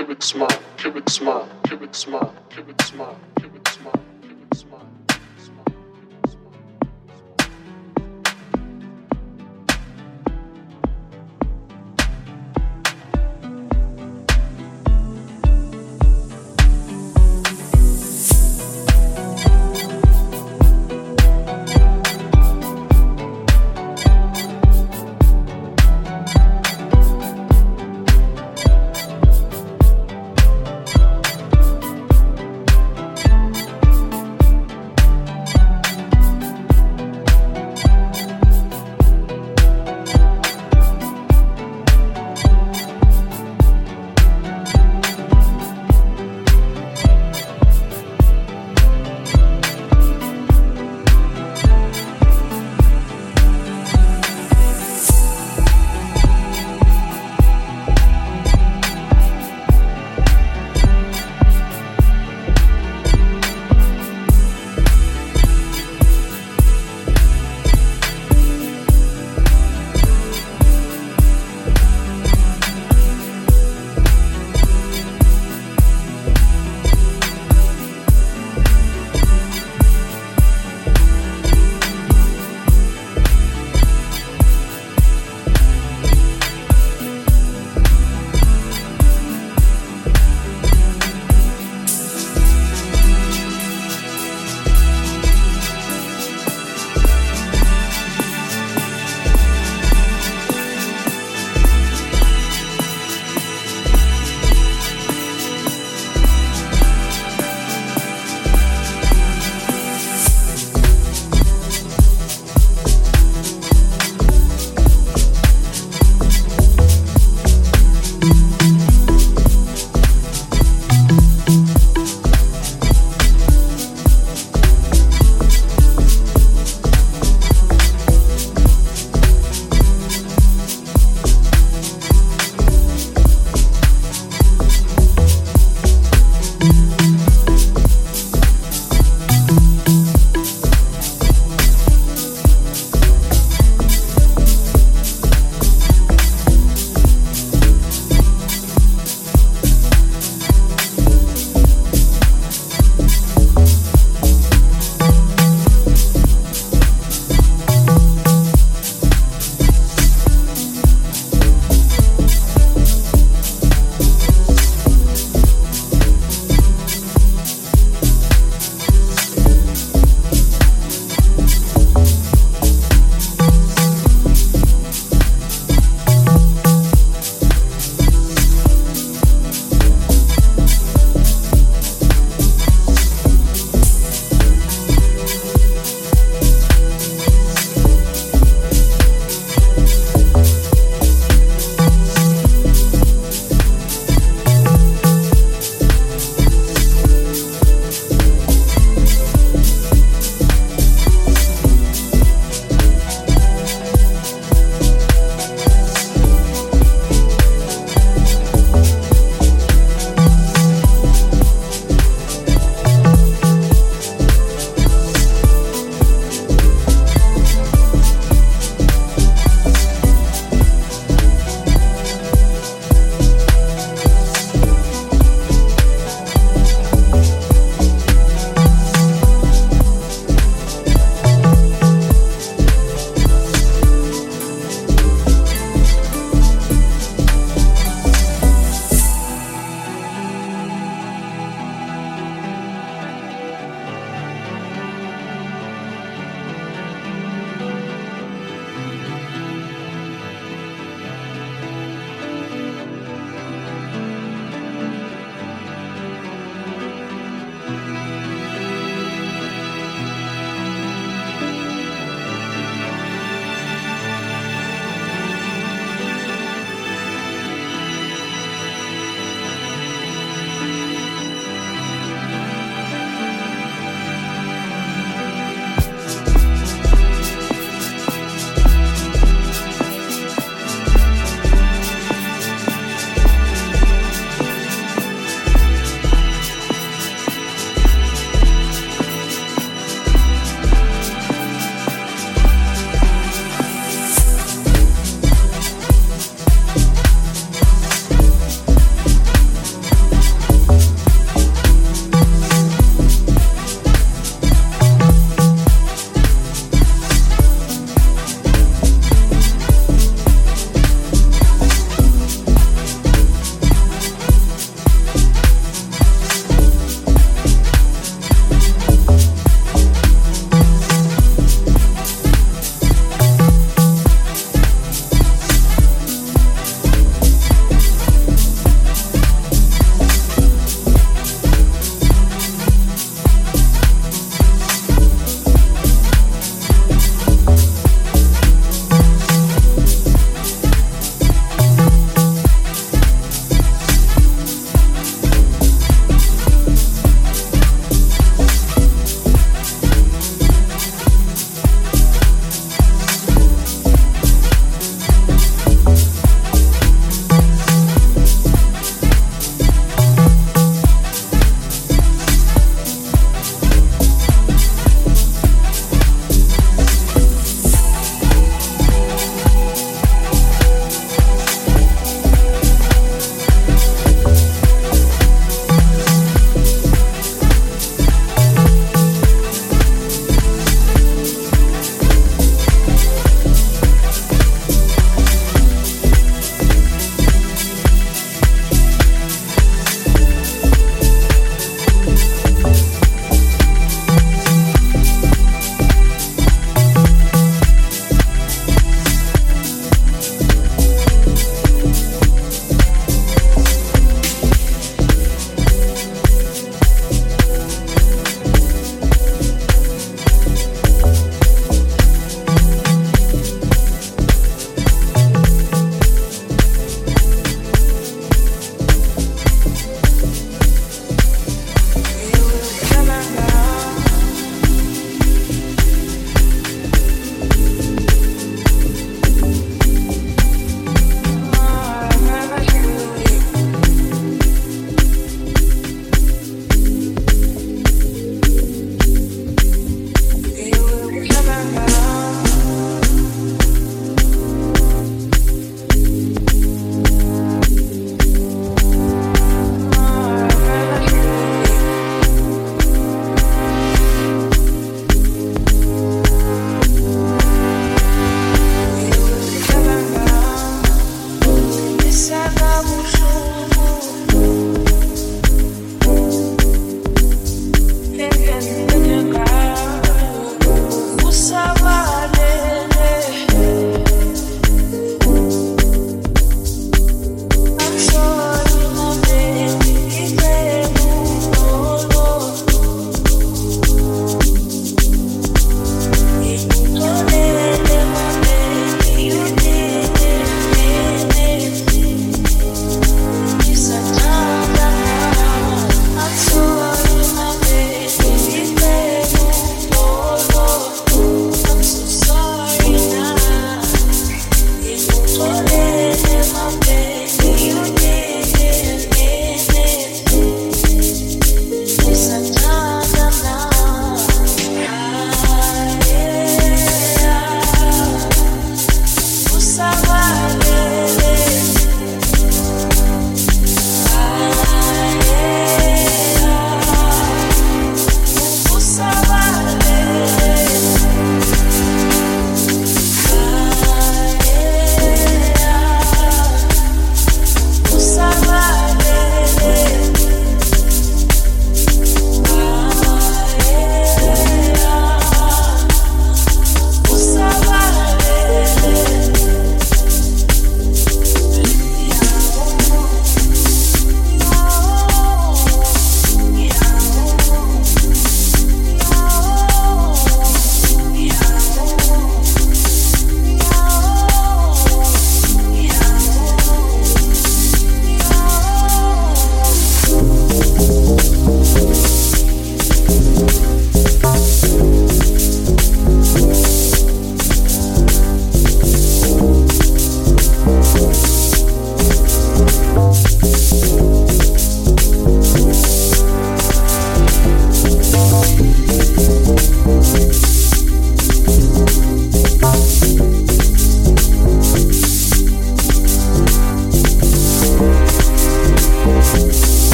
keep it smart, keep it smart, keep it smart, keep it smart,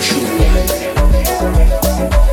special. Thank you.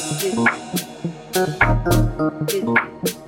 Thank you.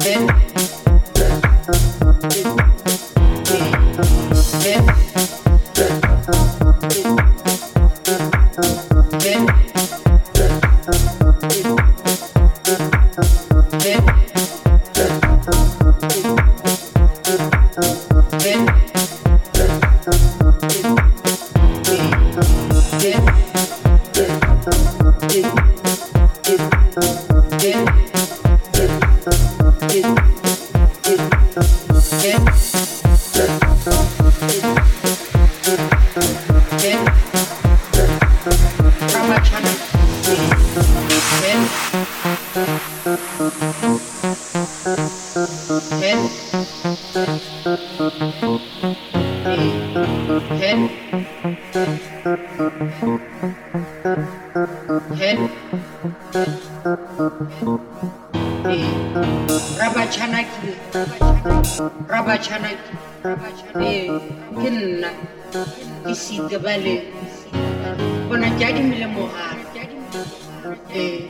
Thank. ke ba letse bona ke a di mogaga e,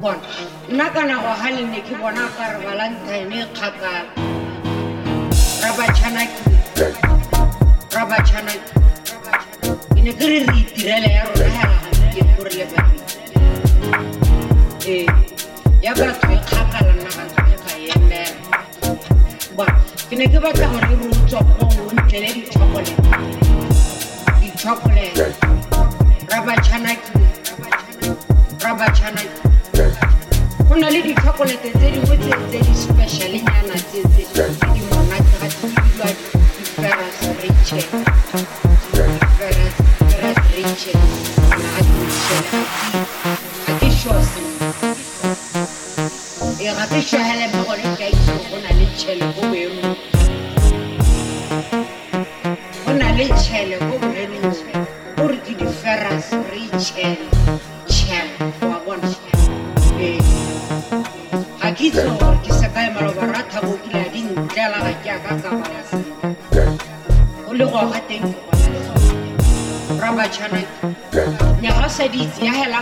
bona. Nna ka nago ga le ke bona ka re valentine e kgakala. Ra batšhanakile ra batšhanakile ke ne ke re re itirela ya rona hela gae gore le babedi ya batho e kgakala nna batho e ka emela. Bona ke ne ke batla gore re utswa go ntle le ditšhokolete chocolate, rubber chanaki, rubber chanaki. Go na le di-chocolate tse dingwe tse tse di specialenyana tse tse di monate ga di bidiwa di-Ferrero Rochers. Ferrero Rochers, ga di easy. I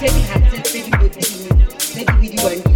take it happen, take it with you, take it with you and